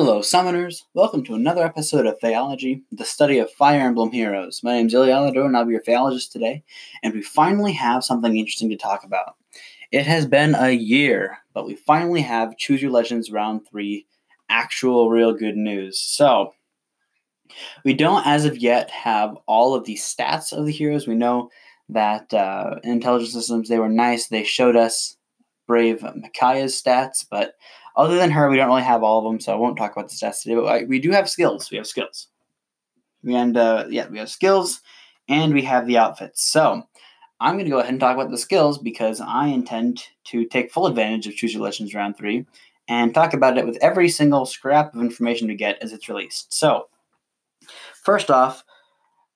Hello, summoners! Welcome to another episode of Phaeology, the study of Fire Emblem heroes. My name is Ilialador, and I'll be your phaeologist today, and we finally have something interesting to talk about. It has been a year, but we finally have Choose Your Legends Round 3 actual, real good news. So, we don't, as of yet, have all of the stats of the heroes. We know that uh, in Intelligent Systems they were nice. They showed us Brave Micaiah's stats, but other than her, we don't really have all of them, so I won't talk about the stats today. But we do have skills. We have skills, and uh, yeah, we have skills, and we have the outfits. So I'm going to go ahead and talk about the skills because I intend to take full advantage of Choose Your Legends Round Three and talk about it with every single scrap of information we get as it's released. So first off,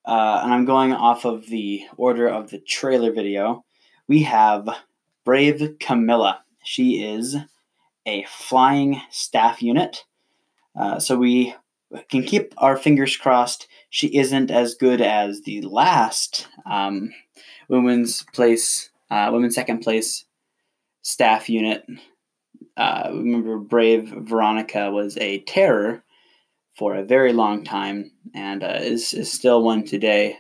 uh, and I'm going off of the order of the trailer video. We have Brave Camilla. She is a flying staff unit. Uh, so we can keep our fingers crossed she isn't as good as the last um, women's place, uh, women's second place staff unit. Uh, remember, Brave Veronica was a terror for a very long time and uh, is, is still one today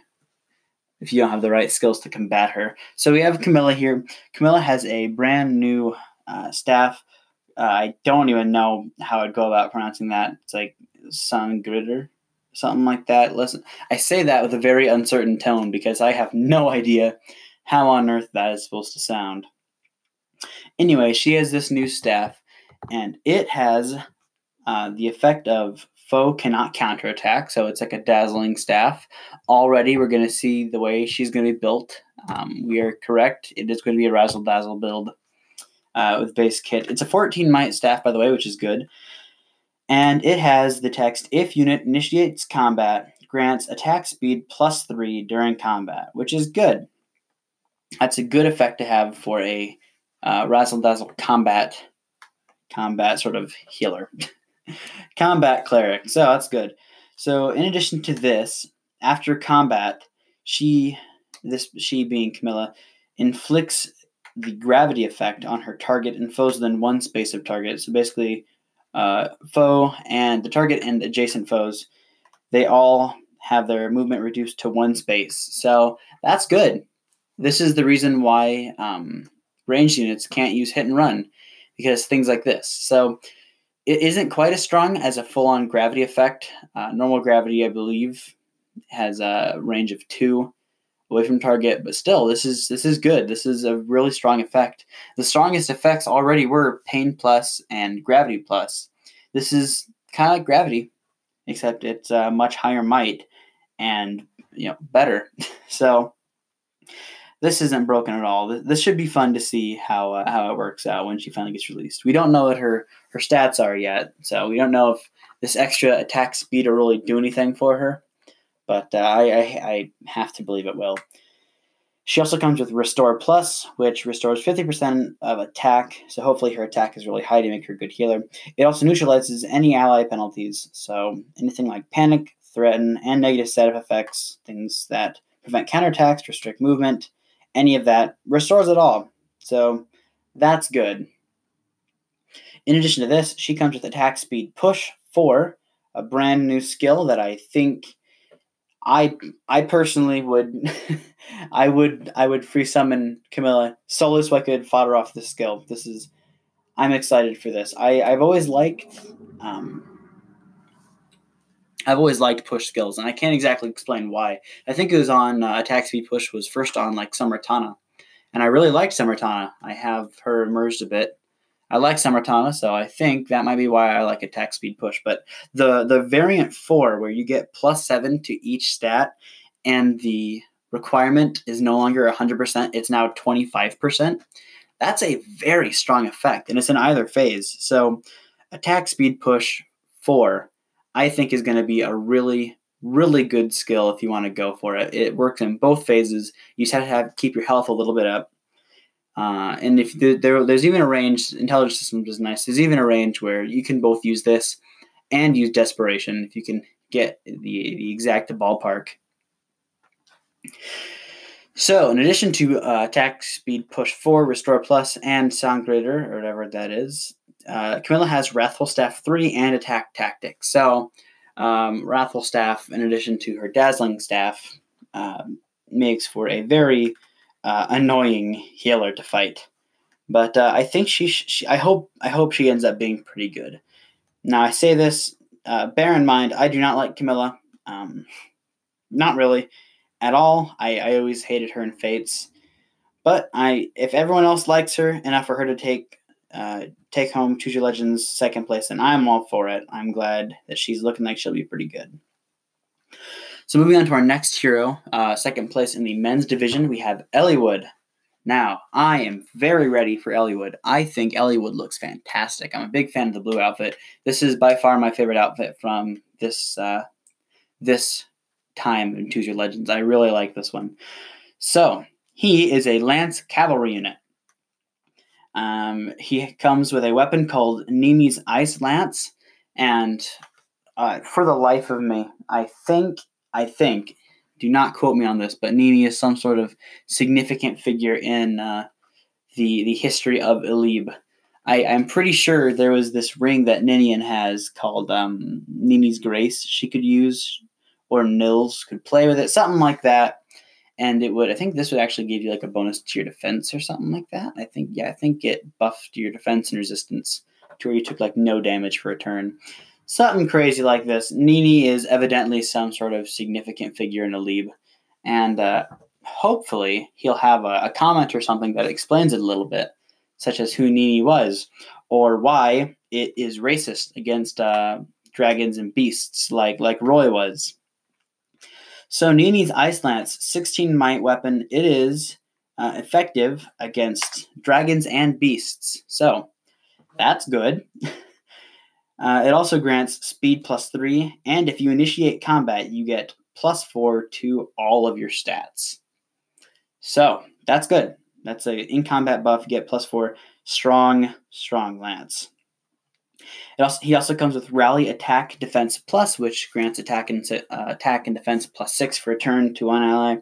if you don't have the right skills to combat her. So we have Camilla here. Camilla has a brand new uh, staff uh, I don't even know how I'd go about pronouncing that. It's like Sangritter, something like that. Listen, I say that with a very uncertain tone because I have no idea how on earth that is supposed to sound. Anyway, she has this new staff, and it has uh, the effect of foe cannot counterattack, so it's like a dazzling staff. Already, we're going to see the way she's going to be built. Um, we are correct. It is going to be a razzle dazzle build uh, with base kit. It's a 14 might staff, by the way, which is good. And it has the text If unit initiates combat, grants attack speed plus three during combat, which is good. That's a good effect to have for a uh, razzle dazzle combat combat sort of healer. combat cleric. So that's good. So in addition to this, after combat, she this she being Camilla inflicts the gravity effect on her target and foes within one space of target. So basically, uh, foe and the target and adjacent foes, they all have their movement reduced to one space. So that's good. This is the reason why um, ranged units can't use hit and run because things like this. So it isn't quite as strong as a full on gravity effect. Uh, normal gravity, I believe, has a range of two away from target, but still, this is this is good. This is a really strong effect. The strongest effects already were pain plus and gravity plus. This is kind of like gravity, except it's a much higher might and you know better. so this isn't broken at all. This should be fun to see how uh, how it works out when she finally gets released. We don't know what her her stats are yet, so we don't know if this extra attack speed will really do anything for her but uh, I, I, I have to believe it will. She also comes with Restore Plus, which restores 50% of attack, so hopefully her attack is really high to make her a good healer. It also neutralizes any ally penalties, so anything like Panic, Threaten, and negative setup effects, things that prevent counterattacks, restrict movement, any of that, restores it all. So that's good. In addition to this, she comes with Attack Speed Push 4, a brand new skill that I think I I personally would I would I would free summon Camilla solely so I could fodder off this skill. This is I'm excited for this. I I've always liked um, I've always liked push skills, and I can't exactly explain why. I think it was on uh, attack speed push was first on like Samaritanna, and I really liked Samaritanna. I have her merged a bit, I like Samaritanna, so I think that might be why I like attack speed push. But the the variant four, where you get plus seven to each stat, and the requirement is no longer 100%, it's now 25%. That's a very strong effect, and it's in either phase. So, attack speed push four, I think, is going to be a really, really good skill if you want to go for it. It works in both phases. You just have to have keep your health a little bit up uh, and if there, there, there's even a range, Intelligent Systems is nice. There's even a range where you can both use this and use desperation if you can get the, the exact ballpark. So, in addition to uh, attack speed push 4, restore plus, and sound greater, or whatever that is, uh, Camilla has Wrathful Staff 3 and Attack Tactics. So, um, Wrathful Staff, in addition to her Dazzling Staff, uh, makes for a very uh, annoying healer to fight. But uh, I think she, she, I hope, I hope she ends up being pretty good. Now I say this, uh, bear in mind, I do not like Camilla. Um, not really, at all. I, I always hated her in Fates. But I, if everyone else likes her enough for her to take uh, take home Choose Your Legends second place, and I'm all for it. I'm glad that she's looking like she'll be pretty good. So moving on to our next hero, uh, second place in the men's division, we have Eliwood. Now, I am very ready for Eliwood. I think Eliwood looks fantastic. I'm a big fan of the blue outfit. This is by far my favorite outfit from this uh, this time in Your Legends. I really like this one. So he is a Lance cavalry unit. Um, he comes with a weapon called Nini's Ice Lance, and uh, for the life of me, I think I think do not quote me on this, but Nini is some sort of significant figure in uh, the the history of Elibe. I, I'm pretty sure there was this ring that Ninian has called um, Nini's Grace she could use, or Nils could play with it, something like that. And it would i think this would actually give you like a bonus to your defense or something like that. I think yeah i think it buffed your defense and resistance to where you took like no damage for a turn something crazy like this nini is evidently some sort of significant figure in Elibe and uh, hopefully he'll have a, a, comment or something that explains it a little bit such as who nini was or why it is racist against uh, dragons and beasts like like roy was so Nini's Ice Lance, 16 might weapon, it is uh, effective against dragons and beasts. So that's good. uh, it also grants speed plus three, and if you initiate combat, you get plus four to all of your stats. So that's good. That's a in combat buff. You get plus four. Strong, strong lance. Also, he also comes with Rally Attack Defense Plus, which grants attack and uh, attack and defense plus six for a turn to one ally.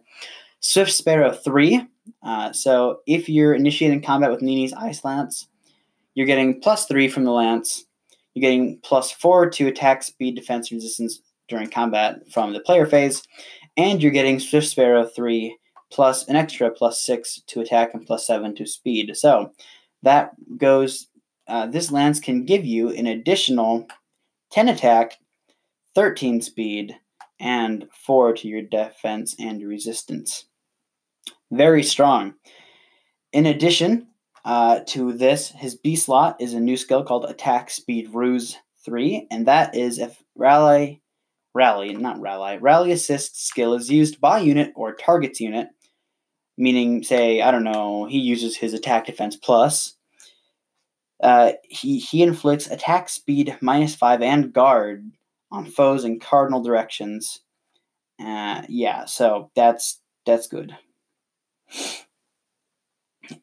Swift Sparrow three. Uh, so if you're initiating combat with Nini's Ice Lance, you're getting plus three from the lance. You're getting plus four to attack, speed, defense, resistance during combat from the player phase, and you're getting Swift Sparrow three plus an extra plus six to attack and plus seven to speed. So that goes uh, this lance can give you an additional 10 attack, 13 speed, and 4 to your defense and resistance. Very strong. In addition uh, to this, his B slot is a new skill called Attack Speed Ruse 3, and that is if Rally, Rally, not Rally, Rally Assist skill is used by unit or targets unit, meaning, say, I don't know, he uses his Attack Defense Plus uh, he, he inflicts attack speed minus 5 and guard on foes in cardinal directions. Uh, yeah, so that's that's good.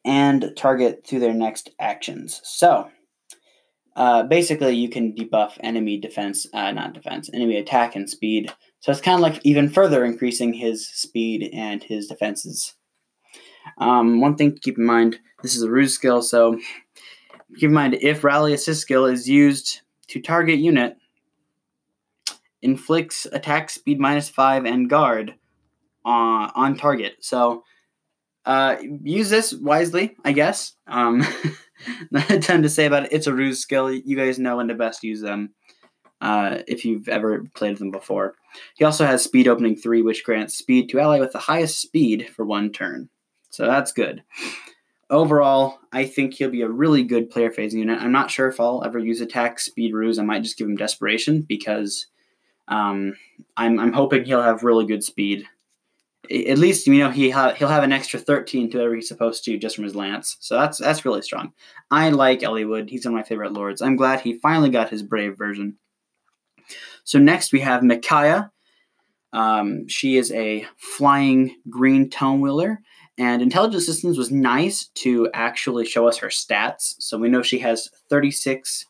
And target through their next actions. So, uh, basically, you can debuff enemy defense, uh, not defense, enemy attack and speed. So it's kind of like even further increasing his speed and his defenses. Um, one thing to keep in mind: this is a ruse skill, so Keep in mind, if Rally Assist skill is used to target unit, inflicts attack speed minus 5 and guard uh, on target. So uh, use this wisely, I guess. Um, not a ton to say about it. It's a ruse skill. You guys know when to best use them uh, if you've ever played them before. He also has speed opening 3, which grants speed to ally with the highest speed for one turn. So that's good overall, I think he'll be a really good player phase unit. I'm not sure if I'll ever use attack speed ruse. I might just give him desperation because um, I'm I'm hoping he'll have really good speed. At least you know he ha- he'll have an extra 13 to whatever he's supposed to just from his lance. So that's that's really strong. I like Eliwood. He's one of my favorite lords. I'm glad he finally got his brave version. So next we have Micaiah. Um, she is a flying green tome wheeler and Intelligent Systems was nice to actually show us her stats. So we know she has 36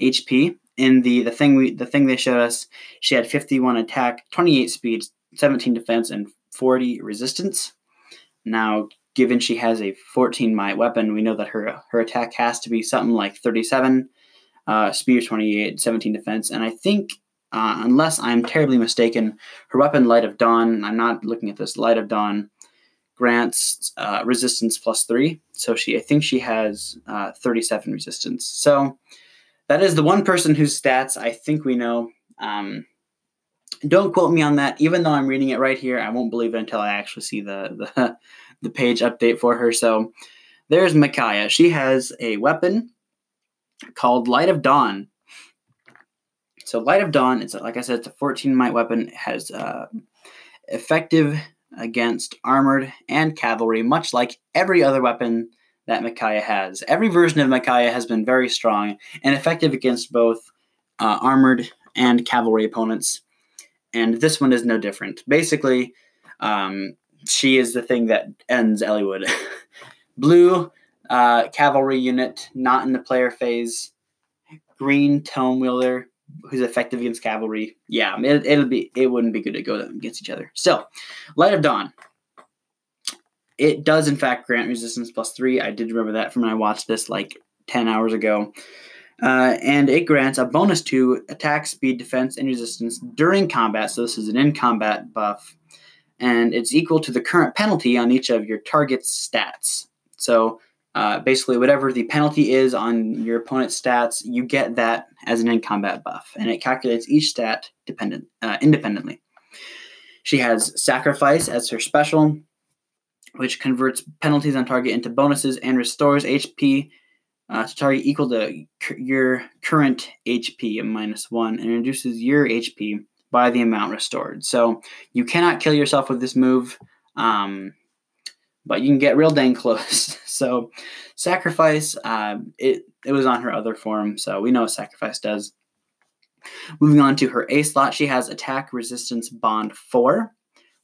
HP. In the the thing we the thing they showed us, she had 51 attack, 28 speed, 17 defense, and 40 resistance. Now, given she has a 14 might weapon, we know that her her attack has to be something like 37. uh, speed of 28, 17 defense, and I think, uh, unless I'm terribly mistaken, her weapon, Light of Dawn, I'm not looking at this, Light of Dawn grants uh, resistance plus three. So she, I think she has uh, 37 resistance. So that is the one person whose stats I think we know. Um, don't quote me on that. Even though I'm reading it right here, I won't believe it until I actually see the the, the page update for her. So there's Micaiah. She has a weapon called Light of Dawn. So Light of Dawn, it's like I said, it's a 14 might weapon. It has uh, effective against armored and cavalry, much like every other weapon that Micaiah has. Every version of Micaiah has been very strong and effective against both uh, armored and cavalry opponents, and this one is no different. Basically, um, she is the thing that ends Eliwood. Blue uh, cavalry unit, not in the player phase. Green tome wielder, who's effective against cavalry. Yeah, it, it'll be it wouldn't be good to go against each other. So, Light of Dawn. It does in fact grant resistance plus three. I did remember that from when I watched this like ten hours ago. Uh, and it grants a bonus to attack, speed, defense, and resistance during combat. So this is an in combat buff, and it's equal to the current penalty on each of your target's stats. So uh, basically, whatever the penalty is on your opponent's stats, you get that as an in combat buff, and it calculates each stat dependent uh, independently. She has Sacrifice as her special, which converts penalties on target into bonuses and restores HP uh, to target equal to your current HP minus one, and reduces your HP by the amount restored. So you cannot kill yourself with this move. Um, but you can get real dang close. so, sacrifice, uh, it, it was on her other form, so we know what sacrifice does. Moving on to her A slot, she has attack resistance bond 4,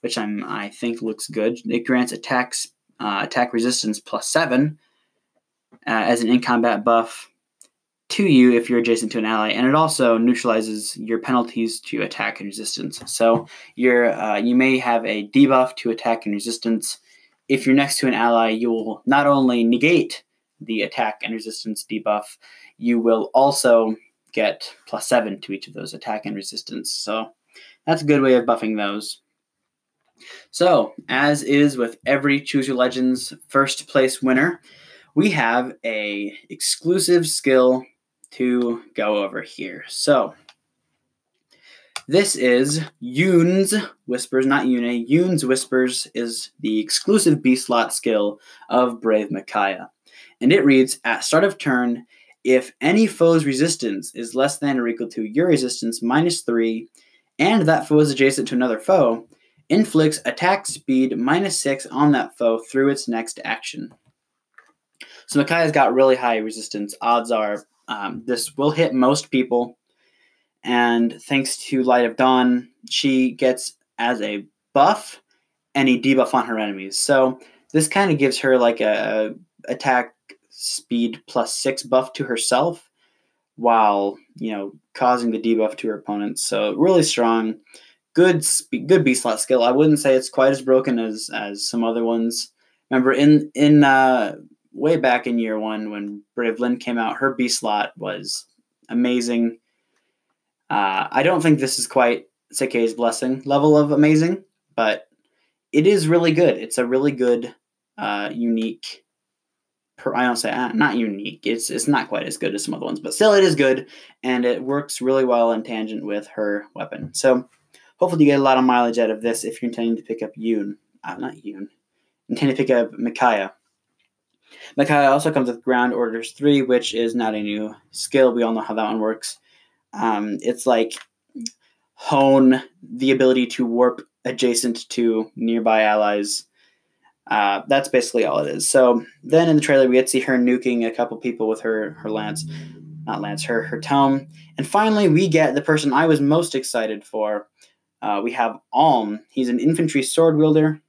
which I'm, I think looks good. It grants attacks, uh, attack resistance plus 7 uh, as an in combat buff to you if you're adjacent to an ally, and it also neutralizes your penalties to attack and resistance. So you're, uh, you may have a debuff to attack and resistance if you're next to an ally, you will not only negate the attack and resistance debuff, you will also get plus seven to each of those attack and resistance. So that's a good way of buffing those. So, as is with every Choose Your Legends first place winner, we have a exclusive skill to go over here. So, this is Yoon's Whispers, not Yune. Yoon's Whispers is the exclusive B slot skill of Brave Micaiah. And it reads At start of turn, if any foe's resistance is less than or equal to your resistance minus 3, and that foe is adjacent to another foe, inflicts attack speed minus 6 on that foe through its next action. So Micaiah's got really high resistance. Odds are um, this will hit most people and thanks to Light of Dawn, she gets as a buff any debuff on her enemies. So this kind of gives her like a, a attack speed plus six buff to herself, while you know causing the debuff to her opponents. So really strong, good spe- good B slot skill. I wouldn't say it's quite as broken as as some other ones. Remember in in uh, way back in year one when Brave Lyn came out, her B slot was amazing uh, I don't think this is quite Sacae's blessing level of amazing, but it is really good. It's a really good, uh, unique. Per, I don't say uh, not unique. It's it's not quite as good as some other ones, but still it is good, and it works really well in tangent with her weapon. So hopefully you get a lot of mileage out of this if you're intending to pick up Yoon. Uh, not Yoon. Intending to pick up Micaiah. Micaiah also comes with Ground Orders 3, which is not a new skill. We all know how that one works. Um, it's like hone the ability to warp adjacent to nearby allies. Uh, that's basically all it is. So then in the trailer, we get to see her nuking a couple people with her her lance, not lance, her her tome, and finally we get the person I was most excited for. Uh, we have Alm. He's an infantry sword wielder,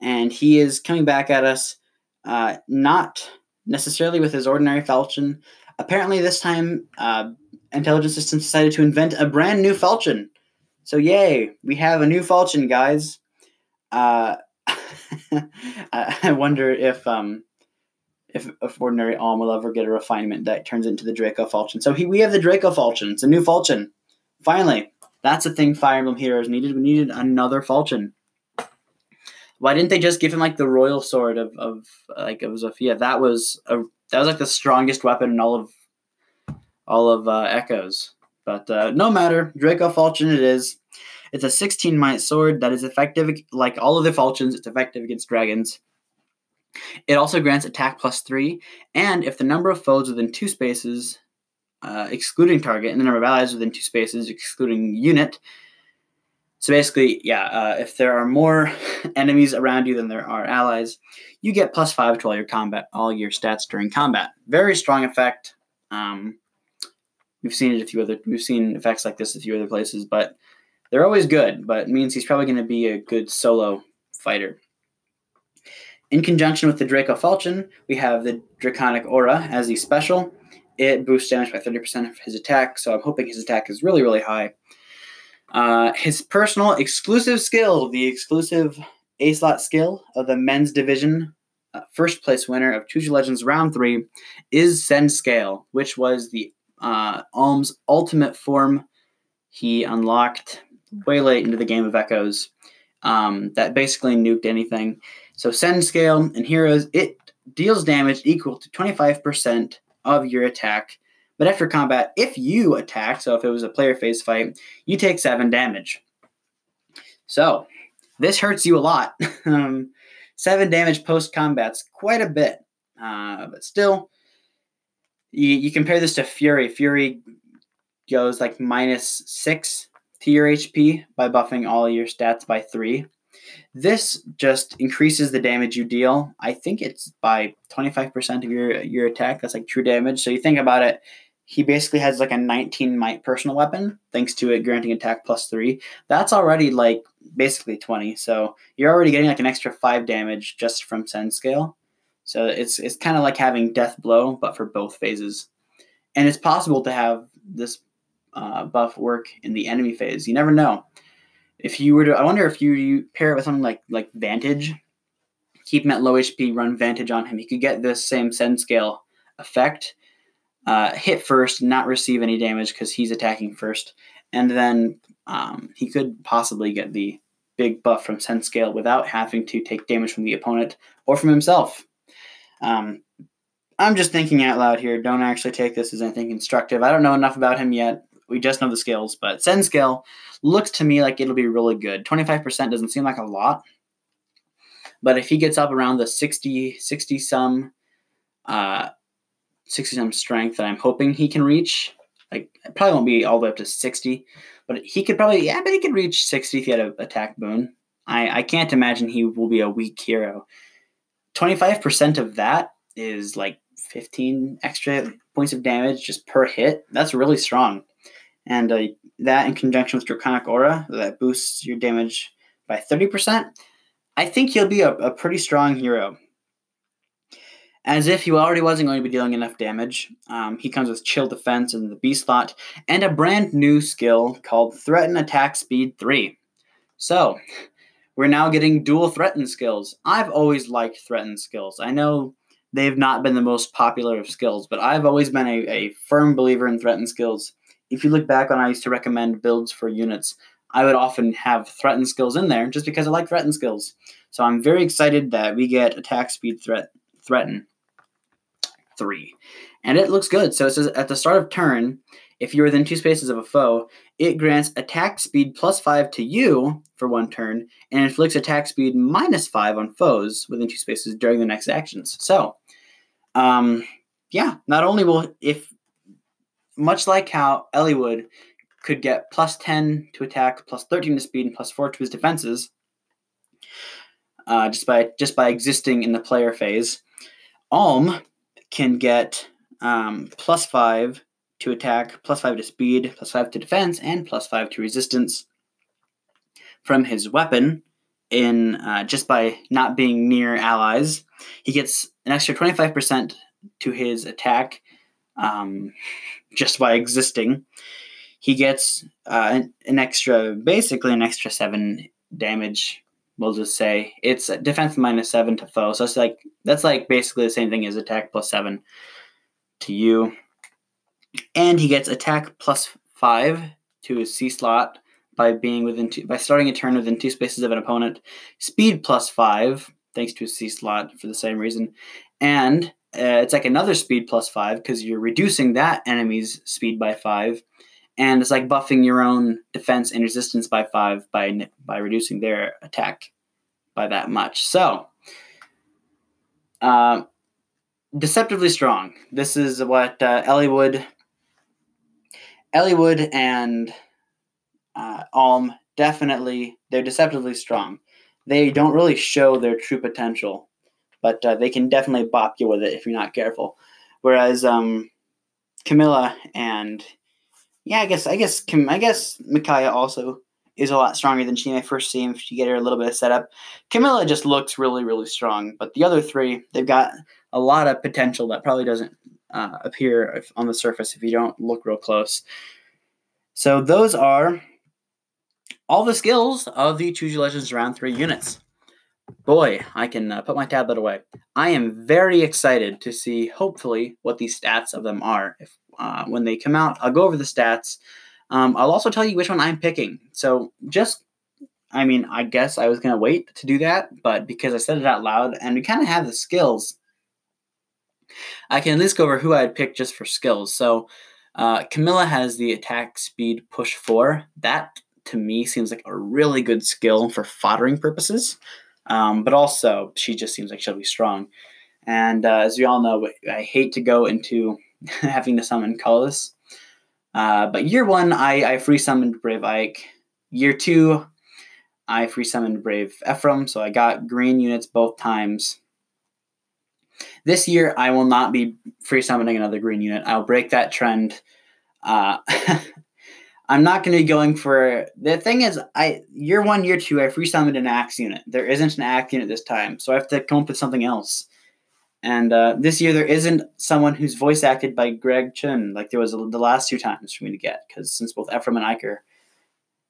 and he is coming back at us, uh, not necessarily with his ordinary falchion. Apparently, this time uh, Intelligent Systems decided to invent a brand new falchion. So yay, we have a new falchion, guys. Uh, I wonder if um, if, if ordinary Alm will ever get a refinement that turns into the Draco Falchion. So he, we have the Draco Falchion. It's a new Falchion. Finally, that's the thing Fire Emblem Heroes needed. We needed another Falchion. Why didn't they just give him like the royal sword of, of like of Zofia? That was a that was like the strongest weapon in all of all of uh, Echoes. But uh, no matter, Draco Falchion it is. It's a 16 might sword that is effective like all of the Falchions. It's effective against dragons. It also grants attack plus three, and if the number of foes within two spaces, uh, excluding target, and the number of allies within two spaces, excluding unit. So basically, yeah, uh, if there are more enemies around you than there are allies, you get plus five to all your combat, all your stats during combat. Very strong effect. Um, we've seen it a few other, we've seen effects like this a few other places, but they're always good. But it means he's probably going to be a good solo fighter. In conjunction with the Draco Falchion, we have the Draconic Aura as the special. It boosts damage by 30% of his attack, so I'm hoping his attack is really, really high. Uh, his personal exclusive skill, the exclusive A slot skill of the men's division, uh, first place winner of Choose Your Legends Round 3, is Scendscale, which was the uh, Alm's ultimate form he unlocked way late into the game of Echoes. Um, that basically nuked anything. So Scendscale in heroes, it deals damage equal to 25% of your attack. But after combat, if you attack, so if it was a player phase fight, you take 7 damage. So this hurts you a lot. um, 7 damage post combat's quite a bit. Uh, but still, you, you compare this to Fury. Fury goes like minus 6 to your HP by buffing all your stats by 3. This just increases the damage you deal. I think it's by 25% of your your attack. That's like true damage. So you think about it, he basically has like a 19 might personal weapon, thanks to it granting attack plus three. That's already like basically 20. So you're already getting like an extra five damage just from Scendscale. So it's it's kind of like having death blow, but for both phases. And it's possible to have this uh, buff work in the enemy phase. You never know if you were to, I wonder if you, you pair it with something like like Vantage, keep him at low HP, run Vantage on him, he could get this same Scendscale effect. Uh, hit first, not receive any damage because he's attacking first, and then um, he could possibly get the big buff from Scendscale without having to take damage from the opponent or from himself. Um, I'm just thinking out loud here. Don't actually take this as anything constructive. I don't know enough about him yet. We just know the skills, but Scendscale looks to me like it'll be really good. 25% doesn't seem like a lot, but if he gets up around the 60, 60 some, uh, 60 some strength that I'm hoping he can reach, like it probably won't be all the way up to 60, but he could probably, yeah, but he could reach 60 if he had an attack boon. I, I can't imagine he will be a weak hero. 25% of that is like 15 extra points of damage just per hit. That's really strong and uh, that in conjunction with Draconic Aura that boosts your damage by 30%, I think he'll be a, a pretty strong hero. As if he already wasn't going to be dealing enough damage, um, he comes with Chill Defense and the B slot, and a brand new skill called Threaten Attack Speed 3. So, we're now getting dual threaten skills. I've always liked threaten skills. I know they've not been the most popular of skills, but I've always been a, a firm believer in threaten skills if you look back when I used to recommend builds for units, I would often have threaten skills in there just because I like threaten skills. So I'm very excited that we get attack speed threat threaten three. And it looks good. So it says at the start of turn, if you're within two spaces of a foe, it grants attack speed plus five to you for one turn, and inflicts attack speed minus five on foes within two spaces during the next actions. So, um, yeah, not only will if much like how Eliwood could get plus 10 to attack, plus 13 to speed, and plus 4 to his defenses, uh, just by just by existing in the player phase. Alm can get um, plus 5 to attack, plus 5 to speed, plus 5 to defense, and plus 5 to resistance from his weapon in uh, just by not being near allies. He gets an extra 25% to his attack um, just by existing. He gets uh, an, an, extra, basically an extra seven damage we'll just say it's defense minus seven to foe. So it's like that's like basically the same thing as attack plus seven to you. And he gets attack plus five to his C slot by being within two, by starting a turn within two spaces of an opponent. Speed plus five, thanks to his C slot for the same reason. And uh, it's like another speed plus five because you're reducing that enemy's speed by five, and it's like buffing your own defense and resistance by five by by reducing their attack by that much. So, uh, deceptively strong. This is what uh, Eliwood, Eliwood and uh, Alm definitely they're deceptively strong. They don't really show their true potential but uh, they can definitely bop you with it if you're not careful. Whereas um, Camilla and yeah, I guess I guess I guess Micaiah also is a lot stronger than she may first seem if you get her a little bit of setup. Camilla just looks really really strong, but the other three they've got a lot of potential that probably doesn't uh, appear if, on the surface if you don't look real close. So those are all the skills of the Choose Your Legends round three units. Boy, I can uh, put my tablet away. I am very excited to see, hopefully, what the stats of them are. If uh, when they come out, I'll go over the stats. Um, I'll also tell you which one I'm picking. So just, I mean, I guess I was gonna wait to do that, but because I said it out loud and we kind of have the skills, I can at least go over who I'd pick just for skills. So uh, Camilla has the attack speed push four. That to me seems like a really good skill for foddering purposes. Um, but also, she just seems like she'll be strong. And uh, as we all know, I hate to go into having to summon Cullis. Uh, but year one, I, I free summoned Brave Ike. Year two, I free summoned Brave Ephraim, so I got green units both times. This year, I will not be free summoning another green unit. I'll break that trend. Uh, I'm not going to be going for the thing is I year one year two I free summoned an axe unit. There isn't an axe unit this time, so I have to come up with something else. And uh, this year there isn't someone who's voice acted by Greg Chun like there was the last two times for me to get because since both Ephraim and Ike are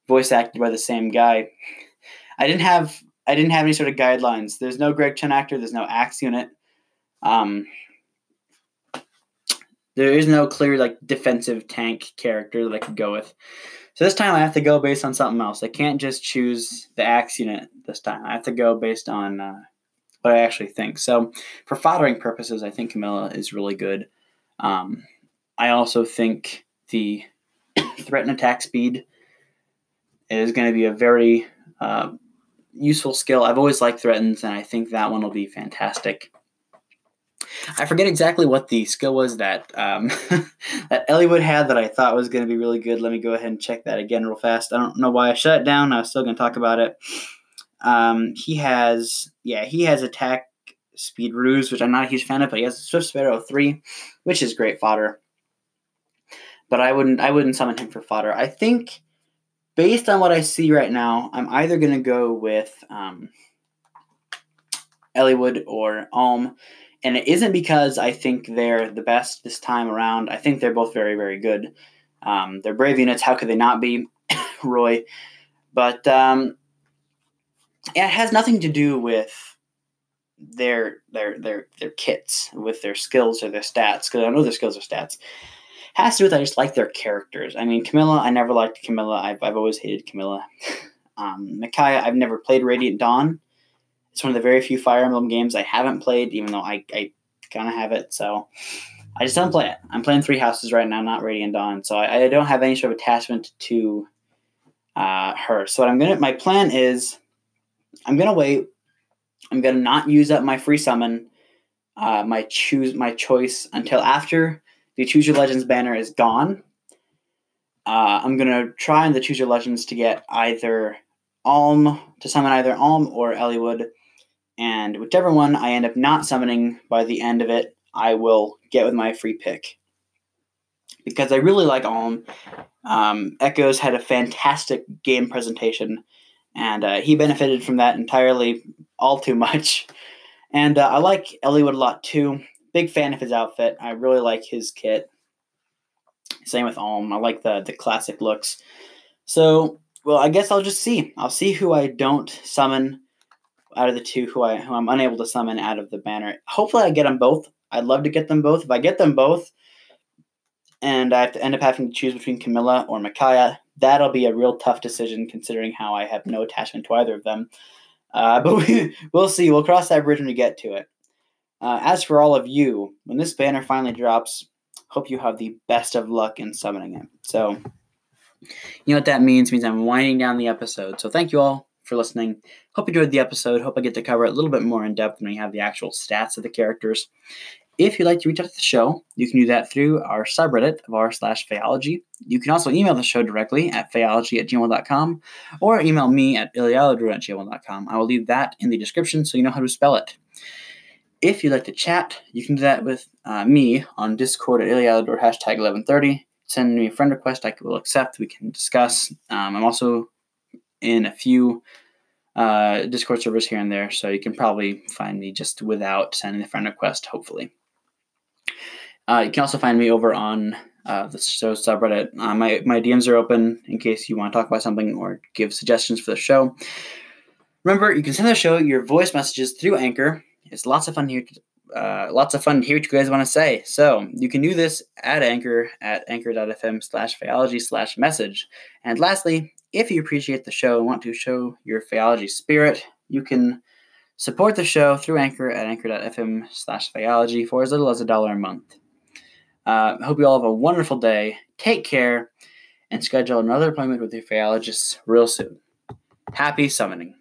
voice acted by the same guy, I didn't have I didn't have any sort of guidelines. There's no Greg Chun actor. There's no axe unit. Um, there is no clear like defensive tank character that I could go with. So this time I have to go based on something else. I can't just choose the axe unit this time. I have to go based on uh, what I actually think. So for foddering purposes, I think Camilla is really good. Um, I also think the threaten attack speed is going to be a very uh, useful skill. I've always liked threatens, and I think that one will be fantastic. I forget exactly what the skill was that um, that Eliwood had that I thought was going to be really good. Let me go ahead and check that again real fast. I don't know why I shut it down. I was still going to talk about it. Um, he has, yeah, he has attack speed ruse, which I'm not a huge fan of, but he has Swift Sparrow three, which is great fodder. But I wouldn't, I wouldn't summon him for fodder. I think, based on what I see right now, I'm either going to go with um, Eliwood or Alm and it isn't because I think they're the best this time around. I think they're both very, very good. Um, they're brave units. How could they not be, Roy? But um, it has nothing to do with their their their their kits, with their skills or their stats. Because I know their skills or stats. Has to do with I just like their characters. I mean, Camilla, I never liked Camilla. I've I've always hated Camilla. um, Micaiah, I've never played Radiant Dawn. It's one of the very few Fire Emblem games I haven't played, even though I, I kind of have it. So I just don't play it. I'm playing Three Houses right now, not Radiant Dawn. So I, I don't have any sort of attachment to uh, her. So what I'm gonna, my plan is, I'm gonna wait. I'm gonna not use up my free summon, uh, my choose my choice until after the Choose Your Legends banner is gone. Uh, I'm gonna try in the Choose Your Legends to get either Alm to summon either Alm or Eliwood and whichever one I end up not summoning by the end of it, I will get with my free pick. Because I really like Alm. Um, Echoes had a fantastic game presentation, and uh, he benefited from that entirely, all too much. And uh, I like Eliwood a lot too. Big fan of his outfit. I really like his kit. Same with Alm. I like the the classic looks. So, well, I guess I'll just see. I'll see who I don't summon out of the two who I who I'm unable to summon out of the banner. Hopefully, I get them both. I'd love to get them both. If I get them both, and I have to end up having to choose between Camilla or Micaiah, that'll be a real tough decision considering how I have no attachment to either of them. Uh, but we, we'll see. We'll cross that bridge when we get to it. Uh, as for all of you, when this banner finally drops, hope you have the best of luck in summoning it. So, you know what that means? It means I'm winding down the episode. So, thank you all for listening. Hope you enjoyed the episode. Hope I get to cover it a little bit more in depth when we have the actual stats of the characters. If you'd like to reach out to the show, you can do that through our subreddit of r slash Phaeology. You can also email the show directly at phaeology at gmail.com or email me at ilialadru at gmail.com. I will leave that in the description so you know how to spell it. If you'd like to chat, you can do that with uh, me on Discord at ilialadru hashtag 1130. Send me a friend request, I will accept. We can discuss. Um, I'm also in a few uh, Discord servers here and there, so you can probably find me just without sending a friend request, hopefully. Uh, you can also find me over on uh, the show subreddit. Uh, my, my DMs are open in case you want to talk about something or give suggestions for the show. Remember, you can send the show your voice messages through Anchor. It's lots of fun here. To, uh, lots of fun to hear what you guys want to say. So you can do this at Anchor at anchor.fm slash phaeology slash message. And lastly, if you appreciate the show and want to show your phaeology spirit, you can support the show through Anchor at anchor.fm slash phaeology for as little as a dollar a month. Uh, I hope you all have a wonderful day. Take care and schedule another appointment with your phaeologist real soon. Happy summoning.